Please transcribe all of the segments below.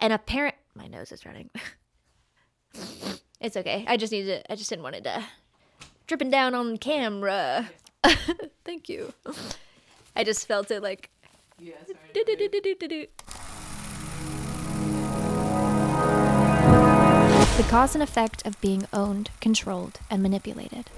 and a parent. My nose is running. it's okay. I just needed. I just didn't want it to dripping down on camera. Thank you. I just felt it like. Yeah, sorry. The cause and effect of being owned, controlled, and manipulated.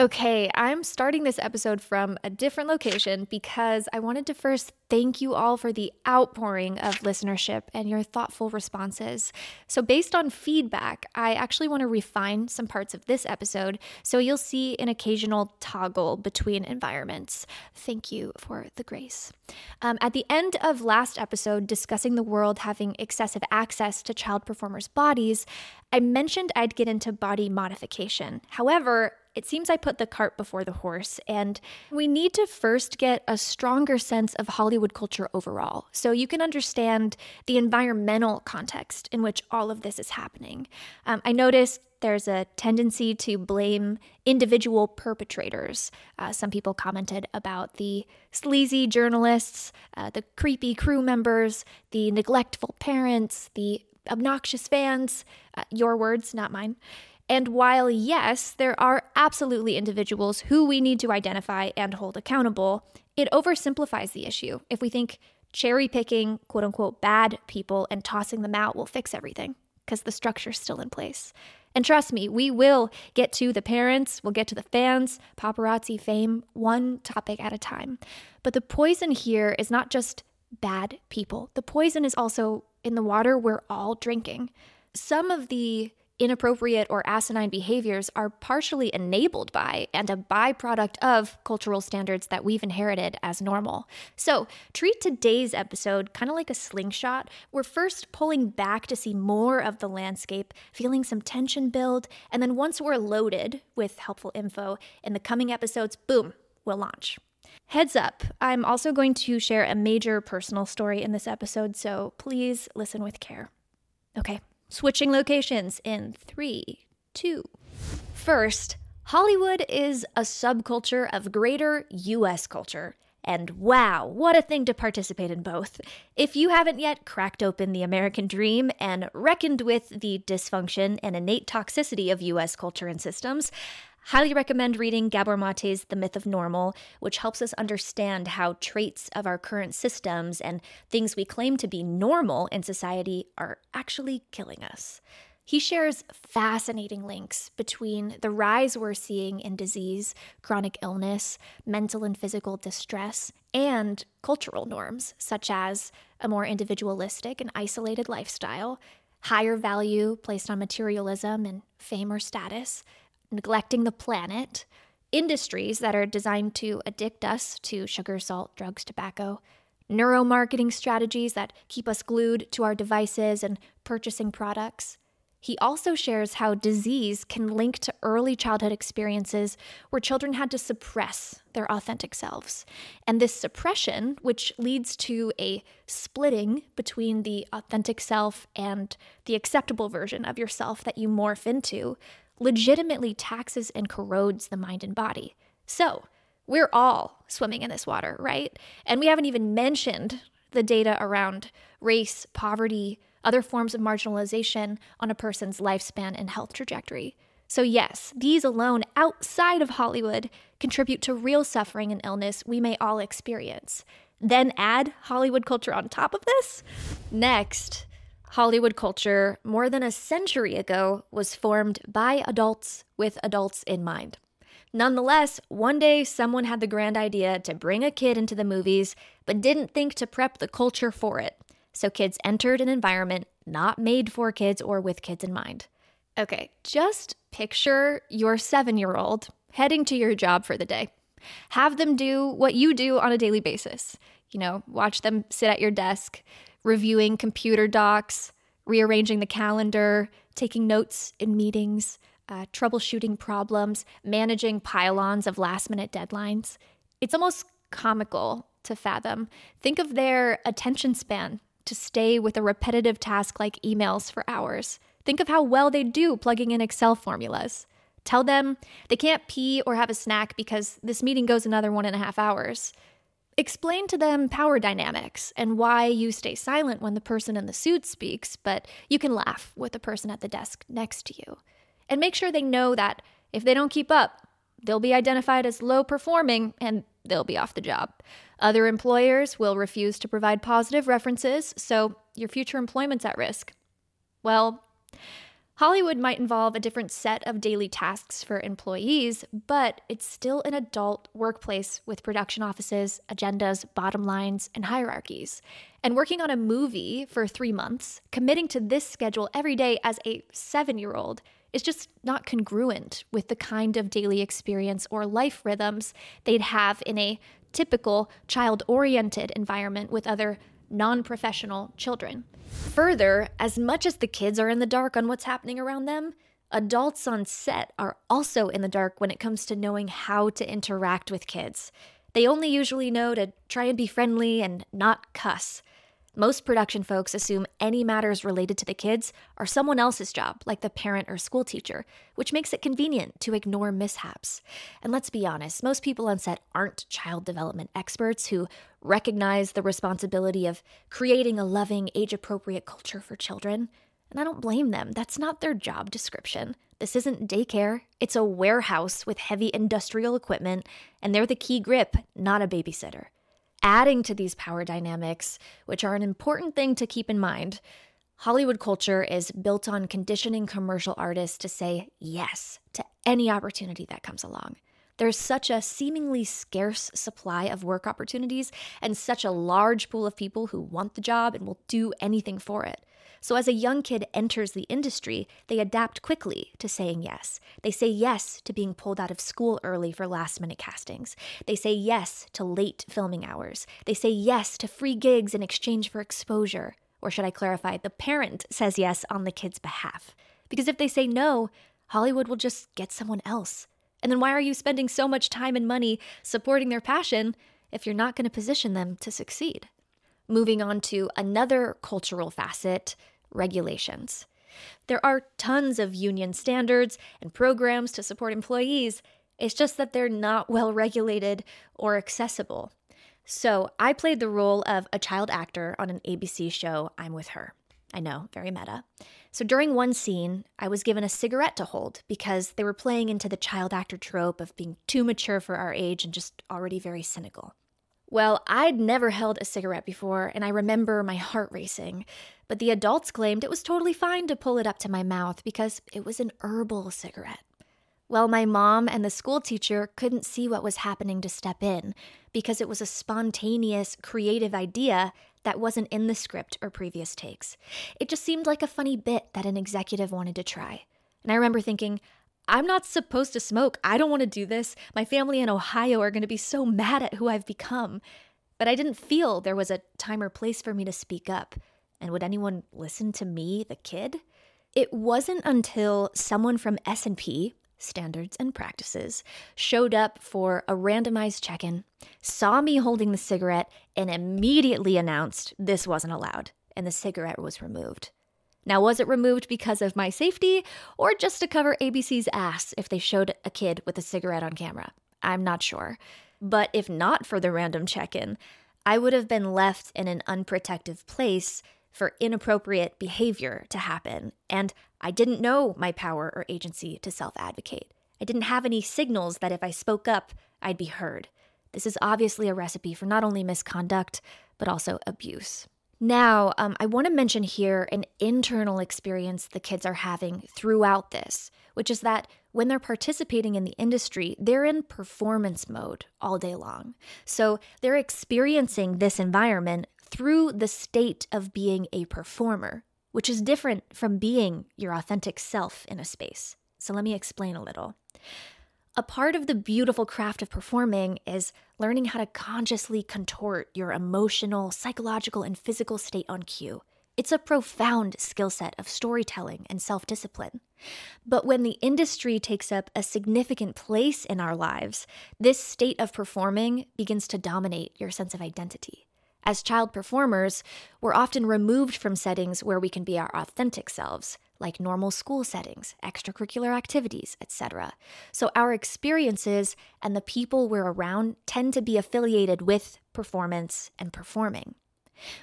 Okay, I'm starting this episode from a different location because I wanted to first thank you all for the outpouring of listenership and your thoughtful responses. So, based on feedback, I actually want to refine some parts of this episode so you'll see an occasional toggle between environments. Thank you for the grace. Um, at the end of last episode, discussing the world having excessive access to child performers' bodies, I mentioned I'd get into body modification. However, it seems I put the cart before the horse, and we need to first get a stronger sense of Hollywood culture overall so you can understand the environmental context in which all of this is happening. Um, I noticed there's a tendency to blame individual perpetrators. Uh, some people commented about the sleazy journalists, uh, the creepy crew members, the neglectful parents, the obnoxious fans. Uh, your words, not mine. And while, yes, there are absolutely individuals who we need to identify and hold accountable, it oversimplifies the issue if we think cherry picking, quote unquote, bad people and tossing them out will fix everything, because the structure's still in place. And trust me, we will get to the parents, we'll get to the fans, paparazzi fame, one topic at a time. But the poison here is not just bad people, the poison is also in the water we're all drinking. Some of the inappropriate or asinine behaviors are partially enabled by and a byproduct of cultural standards that we've inherited as normal. So, treat today's episode kind of like a slingshot. We're first pulling back to see more of the landscape, feeling some tension build, and then once we're loaded with helpful info in the coming episodes, boom, we'll launch. Heads up, I'm also going to share a major personal story in this episode, so please listen with care. Okay, Switching locations in three, two. First, Hollywood is a subculture of greater US culture. And wow, what a thing to participate in both. If you haven't yet cracked open the American dream and reckoned with the dysfunction and innate toxicity of US culture and systems, Highly recommend reading Gabor Mate's The Myth of Normal, which helps us understand how traits of our current systems and things we claim to be normal in society are actually killing us. He shares fascinating links between the rise we're seeing in disease, chronic illness, mental and physical distress, and cultural norms, such as a more individualistic and isolated lifestyle, higher value placed on materialism and fame or status, neglecting the planet, industries that are designed to addict us to sugar, salt, drugs, tobacco, neuromarketing strategies that keep us glued to our devices and purchasing products. He also shares how disease can link to early childhood experiences where children had to suppress their authentic selves. And this suppression, which leads to a splitting between the authentic self and the acceptable version of yourself that you morph into, legitimately taxes and corrodes the mind and body. So, we're all swimming in this water, right? And we haven't even mentioned the data around race, poverty, other forms of marginalization on a person's lifespan and health trajectory. So, yes, these alone outside of Hollywood contribute to real suffering and illness we may all experience. Then add Hollywood culture on top of this? Next, Hollywood culture, more than a century ago, was formed by adults with adults in mind. Nonetheless, one day someone had the grand idea to bring a kid into the movies, but didn't think to prep the culture for it. So kids entered an environment not made for kids or with kids in mind. Okay, just picture your seven year old heading to your job for the day. Have them do what you do on a daily basis. You know, watch them sit at your desk, reviewing computer docs, rearranging the calendar, taking notes in meetings, uh, troubleshooting problems, managing pylons of last minute deadlines. It's almost comical to fathom. Think of their attention span to stay with a repetitive task like emails for hours. Think of how well they do plugging in Excel formulas. Tell them they can't pee or have a snack because this meeting goes another one and a half hours. Explain to them power dynamics and why you stay silent when the person in the suit speaks, but you can laugh with the person at the desk next to you. And make sure they know that if they don't keep up, they'll be identified as low performing and they'll be off the job. Other employers will refuse to provide positive references, so your future employment's at risk. Well, Hollywood might involve a different set of daily tasks for employees, but it's still an adult workplace with production offices, agendas, bottom lines, and hierarchies. And working on a movie for three months, committing to this schedule every day as a seven year old, is just not congruent with the kind of daily experience or life rhythms they'd have in a typical child oriented environment with other non professional children. Further, as much as the kids are in the dark on what's happening around them, adults on set are also in the dark when it comes to knowing how to interact with kids. They only usually know to try and be friendly and not cuss. Most production folks assume any matters related to the kids are someone else's job, like the parent or school teacher, which makes it convenient to ignore mishaps. And let's be honest, most people on set aren't child development experts who recognize the responsibility of creating a loving, age appropriate culture for children. And I don't blame them, that's not their job description. This isn't daycare, it's a warehouse with heavy industrial equipment, and they're the key grip, not a babysitter. Adding to these power dynamics, which are an important thing to keep in mind, Hollywood culture is built on conditioning commercial artists to say yes to any opportunity that comes along. There's such a seemingly scarce supply of work opportunities and such a large pool of people who want the job and will do anything for it. So, as a young kid enters the industry, they adapt quickly to saying yes. They say yes to being pulled out of school early for last minute castings. They say yes to late filming hours. They say yes to free gigs in exchange for exposure. Or should I clarify, the parent says yes on the kid's behalf. Because if they say no, Hollywood will just get someone else. And then why are you spending so much time and money supporting their passion if you're not going to position them to succeed? Moving on to another cultural facet regulations. There are tons of union standards and programs to support employees. It's just that they're not well regulated or accessible. So, I played the role of a child actor on an ABC show, I'm with Her. I know, very meta. So, during one scene, I was given a cigarette to hold because they were playing into the child actor trope of being too mature for our age and just already very cynical. Well, I'd never held a cigarette before, and I remember my heart racing. But the adults claimed it was totally fine to pull it up to my mouth because it was an herbal cigarette. Well, my mom and the school teacher couldn't see what was happening to step in because it was a spontaneous, creative idea that wasn't in the script or previous takes. It just seemed like a funny bit that an executive wanted to try. And I remember thinking, I'm not supposed to smoke. I don't want to do this. My family in Ohio are going to be so mad at who I've become. But I didn't feel there was a time or place for me to speak up. And would anyone listen to me, the kid? It wasn't until someone from S&P, Standards and Practices, showed up for a randomized check-in, saw me holding the cigarette, and immediately announced this wasn't allowed, and the cigarette was removed. Now, was it removed because of my safety or just to cover ABC's ass if they showed a kid with a cigarette on camera? I'm not sure. But if not for the random check in, I would have been left in an unprotective place for inappropriate behavior to happen, and I didn't know my power or agency to self advocate. I didn't have any signals that if I spoke up, I'd be heard. This is obviously a recipe for not only misconduct, but also abuse. Now, um, I want to mention here an internal experience the kids are having throughout this, which is that when they're participating in the industry, they're in performance mode all day long. So they're experiencing this environment through the state of being a performer, which is different from being your authentic self in a space. So let me explain a little. A part of the beautiful craft of performing is learning how to consciously contort your emotional, psychological, and physical state on cue. It's a profound skill set of storytelling and self discipline. But when the industry takes up a significant place in our lives, this state of performing begins to dominate your sense of identity. As child performers, we're often removed from settings where we can be our authentic selves, like normal school settings, extracurricular activities, etc. So our experiences and the people we're around tend to be affiliated with performance and performing.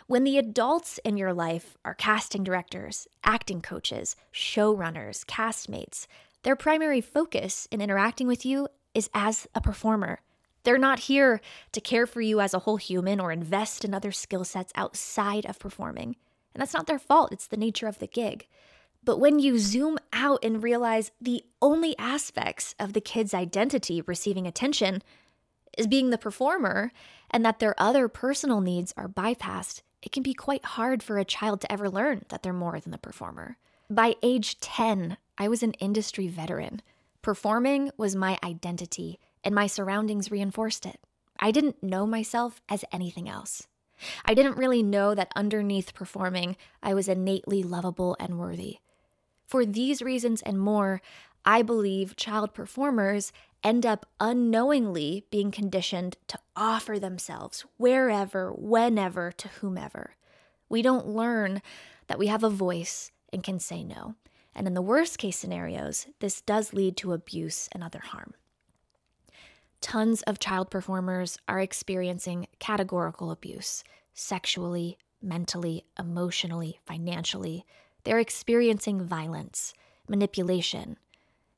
When the adults in your life are casting directors, acting coaches, showrunners, castmates, their primary focus in interacting with you is as a performer. They're not here to care for you as a whole human or invest in other skill sets outside of performing. And that's not their fault, it's the nature of the gig. But when you zoom out and realize the only aspects of the kid's identity receiving attention is being the performer and that their other personal needs are bypassed, it can be quite hard for a child to ever learn that they're more than the performer. By age 10, I was an industry veteran. Performing was my identity, and my surroundings reinforced it. I didn't know myself as anything else. I didn't really know that underneath performing, I was innately lovable and worthy. For these reasons and more, I believe child performers end up unknowingly being conditioned to offer themselves wherever, whenever, to whomever. We don't learn that we have a voice and can say no. And in the worst case scenarios, this does lead to abuse and other harm. Tons of child performers are experiencing categorical abuse sexually, mentally, emotionally, financially. They're experiencing violence, manipulation,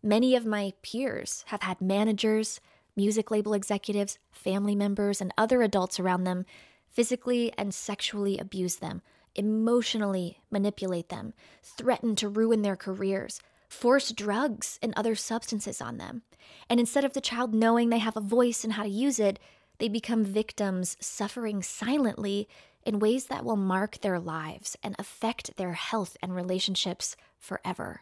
Many of my peers have had managers, music label executives, family members, and other adults around them physically and sexually abuse them, emotionally manipulate them, threaten to ruin their careers, force drugs and other substances on them. And instead of the child knowing they have a voice and how to use it, they become victims suffering silently in ways that will mark their lives and affect their health and relationships forever.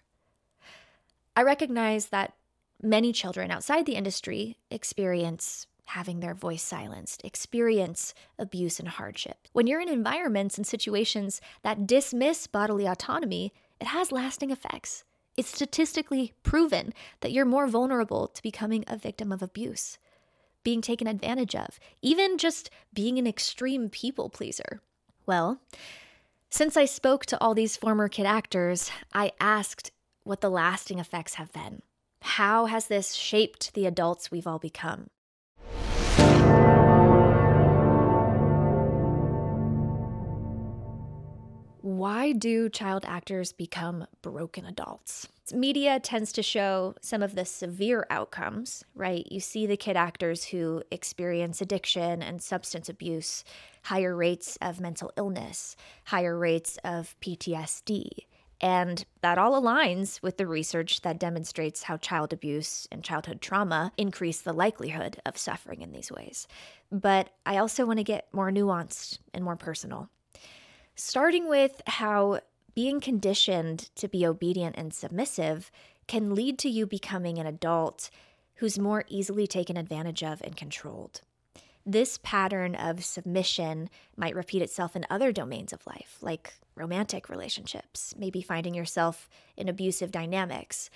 I recognize that many children outside the industry experience having their voice silenced, experience abuse and hardship. When you're in environments and situations that dismiss bodily autonomy, it has lasting effects. It's statistically proven that you're more vulnerable to becoming a victim of abuse, being taken advantage of, even just being an extreme people pleaser. Well, since I spoke to all these former kid actors, I asked what the lasting effects have been. How has this shaped the adults we've all become? Why do child actors become broken adults? Media tends to show some of the severe outcomes, right? You see the kid actors who experience addiction and substance abuse, higher rates of mental illness, higher rates of PTSD. And that all aligns with the research that demonstrates how child abuse and childhood trauma increase the likelihood of suffering in these ways. But I also want to get more nuanced and more personal. Starting with how being conditioned to be obedient and submissive can lead to you becoming an adult who's more easily taken advantage of and controlled. This pattern of submission might repeat itself in other domains of life, like romantic relationships, maybe finding yourself in abusive dynamics.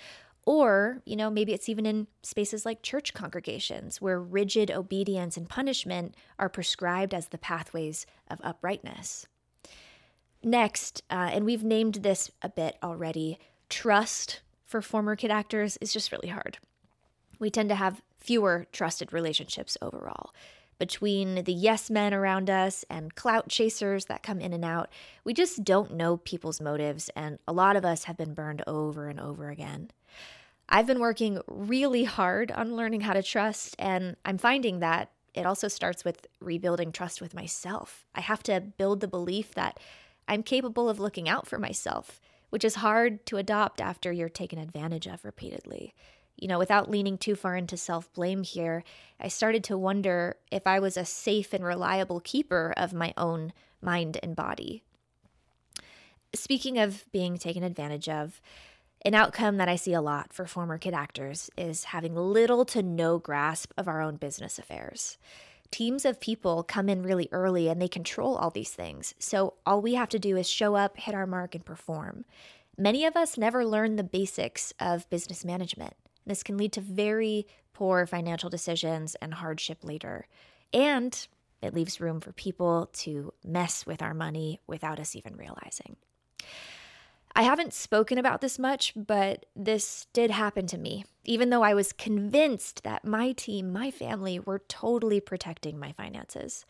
Or, you know, maybe it's even in spaces like church congregations where rigid obedience and punishment are prescribed as the pathways of uprightness. Next, uh, and we've named this a bit already, trust for former kid actors is just really hard. We tend to have fewer trusted relationships overall between the yes men around us and clout chasers that come in and out. We just don't know people's motives, and a lot of us have been burned over and over again. I've been working really hard on learning how to trust, and I'm finding that it also starts with rebuilding trust with myself. I have to build the belief that I'm capable of looking out for myself, which is hard to adopt after you're taken advantage of repeatedly you know, without leaning too far into self blame here, I started to wonder if I was a safe and reliable keeper of my own mind and body. Speaking of being taken advantage of, an outcome that I see a lot for former kid actors is having little to no grasp of our own business affairs. Teams of people come in really early and they control all these things. So all we have to do is show up, hit our mark, and perform. Many of us never learn the basics of business management. This can lead to very poor financial decisions and hardship later. And it leaves room for people to mess with our money without us even realizing. I haven't spoken about this much, but this did happen to me, even though I was convinced that my team, my family, were totally protecting my finances.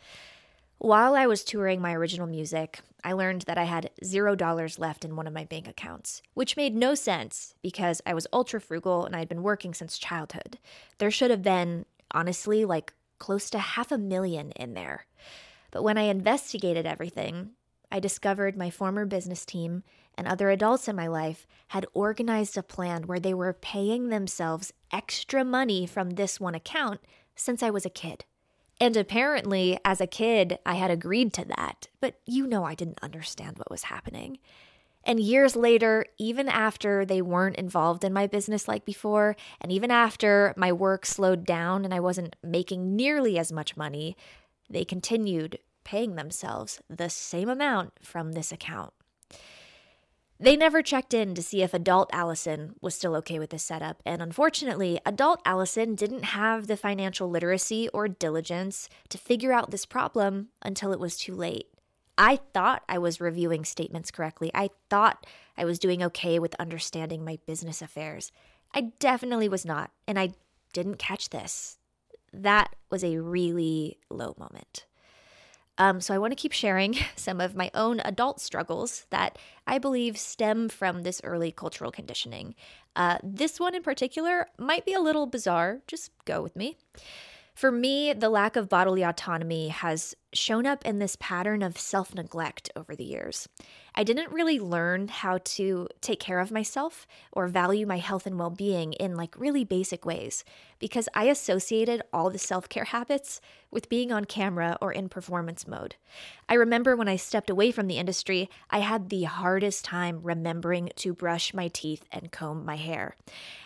While I was touring my original music, I learned that I had zero dollars left in one of my bank accounts, which made no sense because I was ultra frugal and I'd been working since childhood. There should have been, honestly, like close to half a million in there. But when I investigated everything, I discovered my former business team and other adults in my life had organized a plan where they were paying themselves extra money from this one account since I was a kid. And apparently, as a kid, I had agreed to that, but you know I didn't understand what was happening. And years later, even after they weren't involved in my business like before, and even after my work slowed down and I wasn't making nearly as much money, they continued paying themselves the same amount from this account. They never checked in to see if adult Alyson was still okay with this setup, and unfortunately, adult Alyson didn't have the financial literacy or diligence to figure out this problem until it was too late. I thought I was reviewing statements correctly. I thought I was doing okay with understanding my business affairs. I definitely was not, and I didn't catch this. That was a really low moment. Um, so I want to keep sharing some of my own adult struggles that I believe stem from this early cultural conditioning. Uh, this one in particular might be a little bizarre. Just go with me. For me, the lack of bodily autonomy has shown up in this pattern of self neglect over the years. I didn't really learn how to take care of myself or value my health and well being in like really basic ways because I associated all the self care habits with being on camera or in performance mode. I remember when I stepped away from the industry, I had the hardest time remembering to brush my teeth and comb my hair.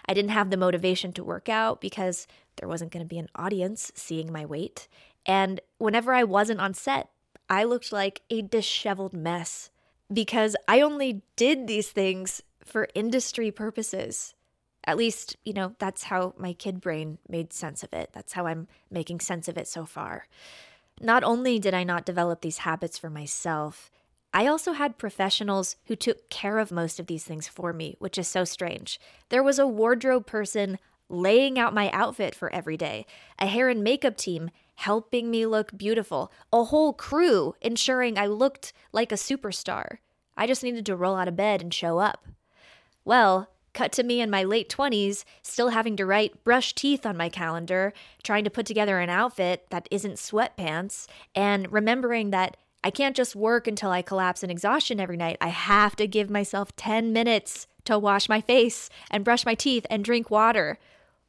I didn't have the motivation to work out because there wasn't going to be an audience seeing my weight. And whenever I wasn't on set, I looked like a disheveled mess because I only did these things for industry purposes. At least, you know, that's how my kid brain made sense of it. That's how I'm making sense of it so far. Not only did I not develop these habits for myself, I also had professionals who took care of most of these things for me, which is so strange. There was a wardrobe person laying out my outfit for every day, a hair and makeup team helping me look beautiful, a whole crew ensuring I looked like a superstar. I just needed to roll out of bed and show up. Well, cut to me in my late 20s, still having to write brush teeth on my calendar, trying to put together an outfit that isn't sweatpants, and remembering that I can't just work until I collapse in exhaustion every night. I have to give myself 10 minutes to wash my face and brush my teeth and drink water.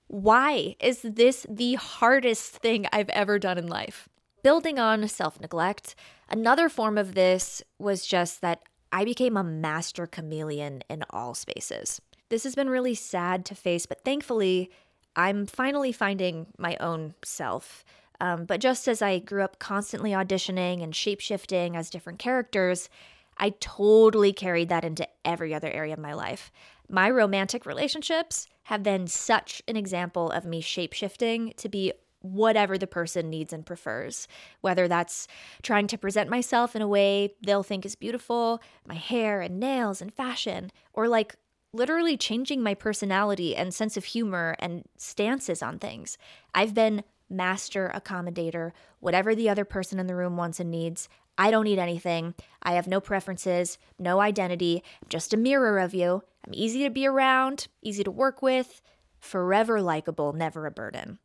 Why is this the hardest thing I've ever done in life? Building on self neglect, another form of this was just that I became a master chameleon in all spaces. This has been really sad to face, but thankfully, I'm finally finding my own self. Um, but just as I grew up constantly auditioning and shapeshifting as different characters, I totally carried that into every other area of my life. My romantic relationships have been such an example of me shapeshifting to be whatever the person needs and prefers, whether that's trying to present myself in a way they'll think is beautiful, my hair and nails and fashion, or like literally changing my personality and sense of humor and stances on things. I've been master accommodator, whatever the other person in the room wants and needs. I don't need anything. I have no preferences, no identity. I'm just a mirror of you. I'm easy to be around, easy to work with, forever likable, never a burden.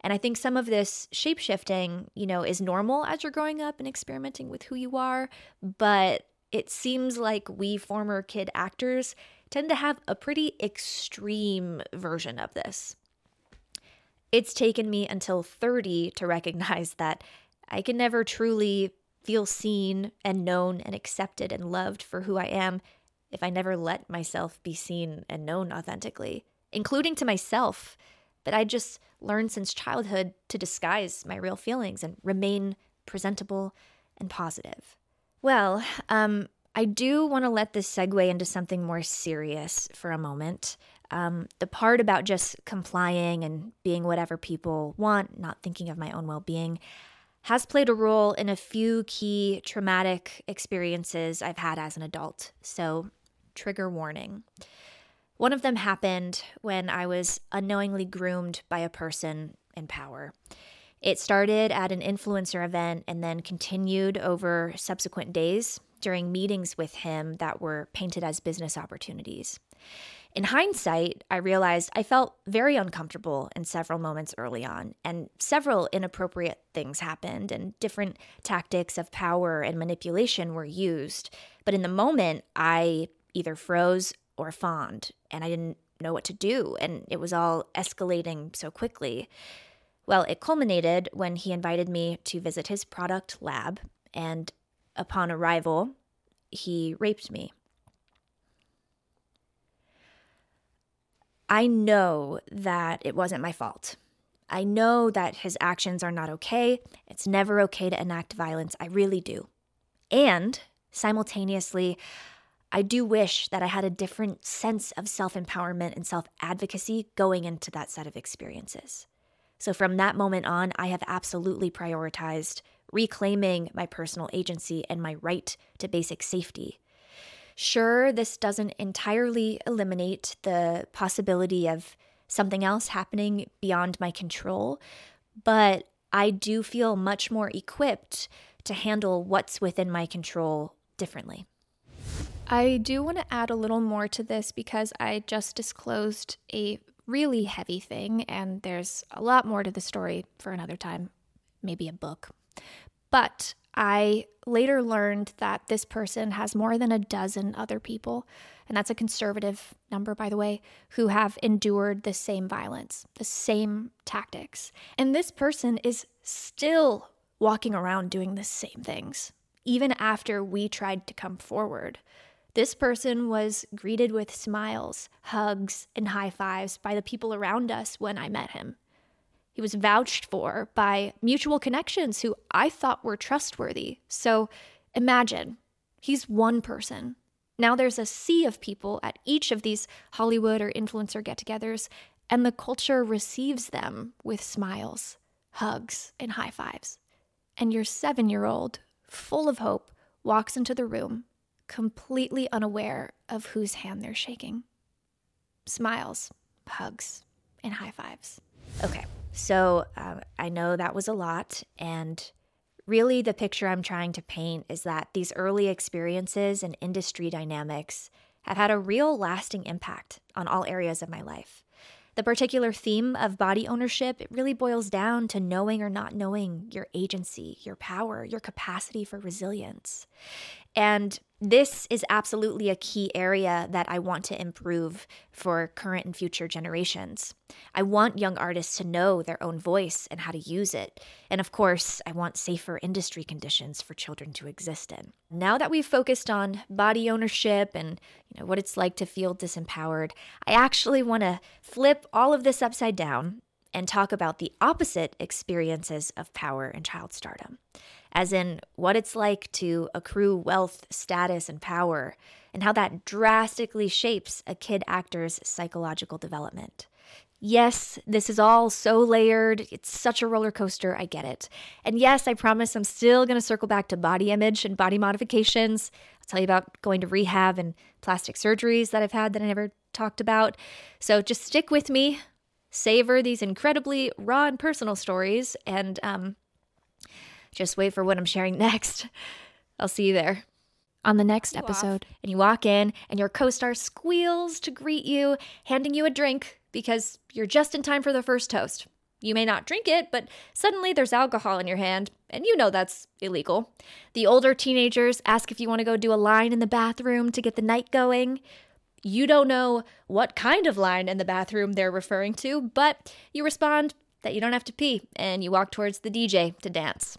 And I think some of this shapeshifting, you know, is normal as you're growing up and experimenting with who you are, but it seems like we former kid actors tend to have a pretty extreme version of this. It's taken me until 30 to recognize that I can never truly feel seen and known and accepted and loved for who I am if I never let myself be seen and known authentically, including to myself. But I just learned since childhood to disguise my real feelings and remain presentable and positive. Well, um, I do want to let this segue into something more serious for a moment. Um, the part about just complying and being whatever people want, not thinking of my own well being, has played a role in a few key traumatic experiences I've had as an adult. So trigger warning. One of them happened when I was unknowingly groomed by a person in power. It started at an influencer event and then continued over subsequent days during meetings with him that were painted as business opportunities. In hindsight, I realized I felt very uncomfortable in several moments early on, and several inappropriate things happened, and different tactics of power and manipulation were used. But in the moment, I either froze or fawned, and I didn't know what to do, and it was all escalating so quickly. Well, it culminated when he invited me to visit his product lab, and upon arrival, he raped me. I know that it wasn't my fault. I know that his actions are not okay. It's never okay to enact violence. I really do. And simultaneously, I do wish that I had a different sense of self empowerment and self advocacy going into that set of experiences. So from that moment on, I have absolutely prioritized reclaiming my personal agency and my right to basic safety Sure, this doesn't entirely eliminate the possibility of something else happening beyond my control, but I do feel much more equipped to handle what's within my control differently. I do want to add a little more to this because I just disclosed a really heavy thing, and there's a lot more to the story for another time, maybe a book. But I later learned that this person has more than a dozen other people, and that's a conservative number, by the way, who have endured the same violence, the same tactics. And this person is still walking around doing the same things, even after we tried to come forward. This person was greeted with smiles, hugs, and high fives by the people around us when I met him. He was vouched for by mutual connections who I thought were trustworthy. So imagine he's one person. Now there's a sea of people at each of these Hollywood or influencer get togethers, and the culture receives them with smiles, hugs, and high fives. And your seven year old, full of hope, walks into the room, completely unaware of whose hand they're shaking. Smiles, hugs, and high fives. Okay, so uh, I know that was a lot. And really, the picture I'm trying to paint is that these early experiences and industry dynamics have had a real lasting impact on all areas of my life. The particular theme of body ownership, it really boils down to knowing or not knowing your agency, your power, your capacity for resilience. And this is absolutely a key area that I want to improve for current and future generations. I want young artists to know their own voice and how to use it. And of course, I want safer industry conditions for children to exist in. Now that we've focused on body ownership and you know what it's like to feel disempowered, I actually want to flip all of this upside down and talk about the opposite experiences of power and child stardom as in what it's like to accrue wealth, status, and power, and how that drastically shapes a kid actor's psychological development. Yes, this is all so layered. It's such a roller coaster. I get it. And yes, I promise I'm still going to circle back to body image and body modifications. I'll tell you about going to rehab and plastic surgeries that I've had that I never talked about. So just stick with me, savor these incredibly raw and personal stories, and um, just wait for what I'm sharing next. I'll see you there. On the next episode, off. and you walk in, and your co star squeals to greet you, handing you a drink because you're just in time for the first toast. You may not drink it, but suddenly there's alcohol in your hand, and you know that's illegal. The older teenagers ask if you want to go do a line in the bathroom to get the night going. You don't know what kind of line in the bathroom they're referring to, but you respond that you don't have to pee, and you walk towards the DJ to dance.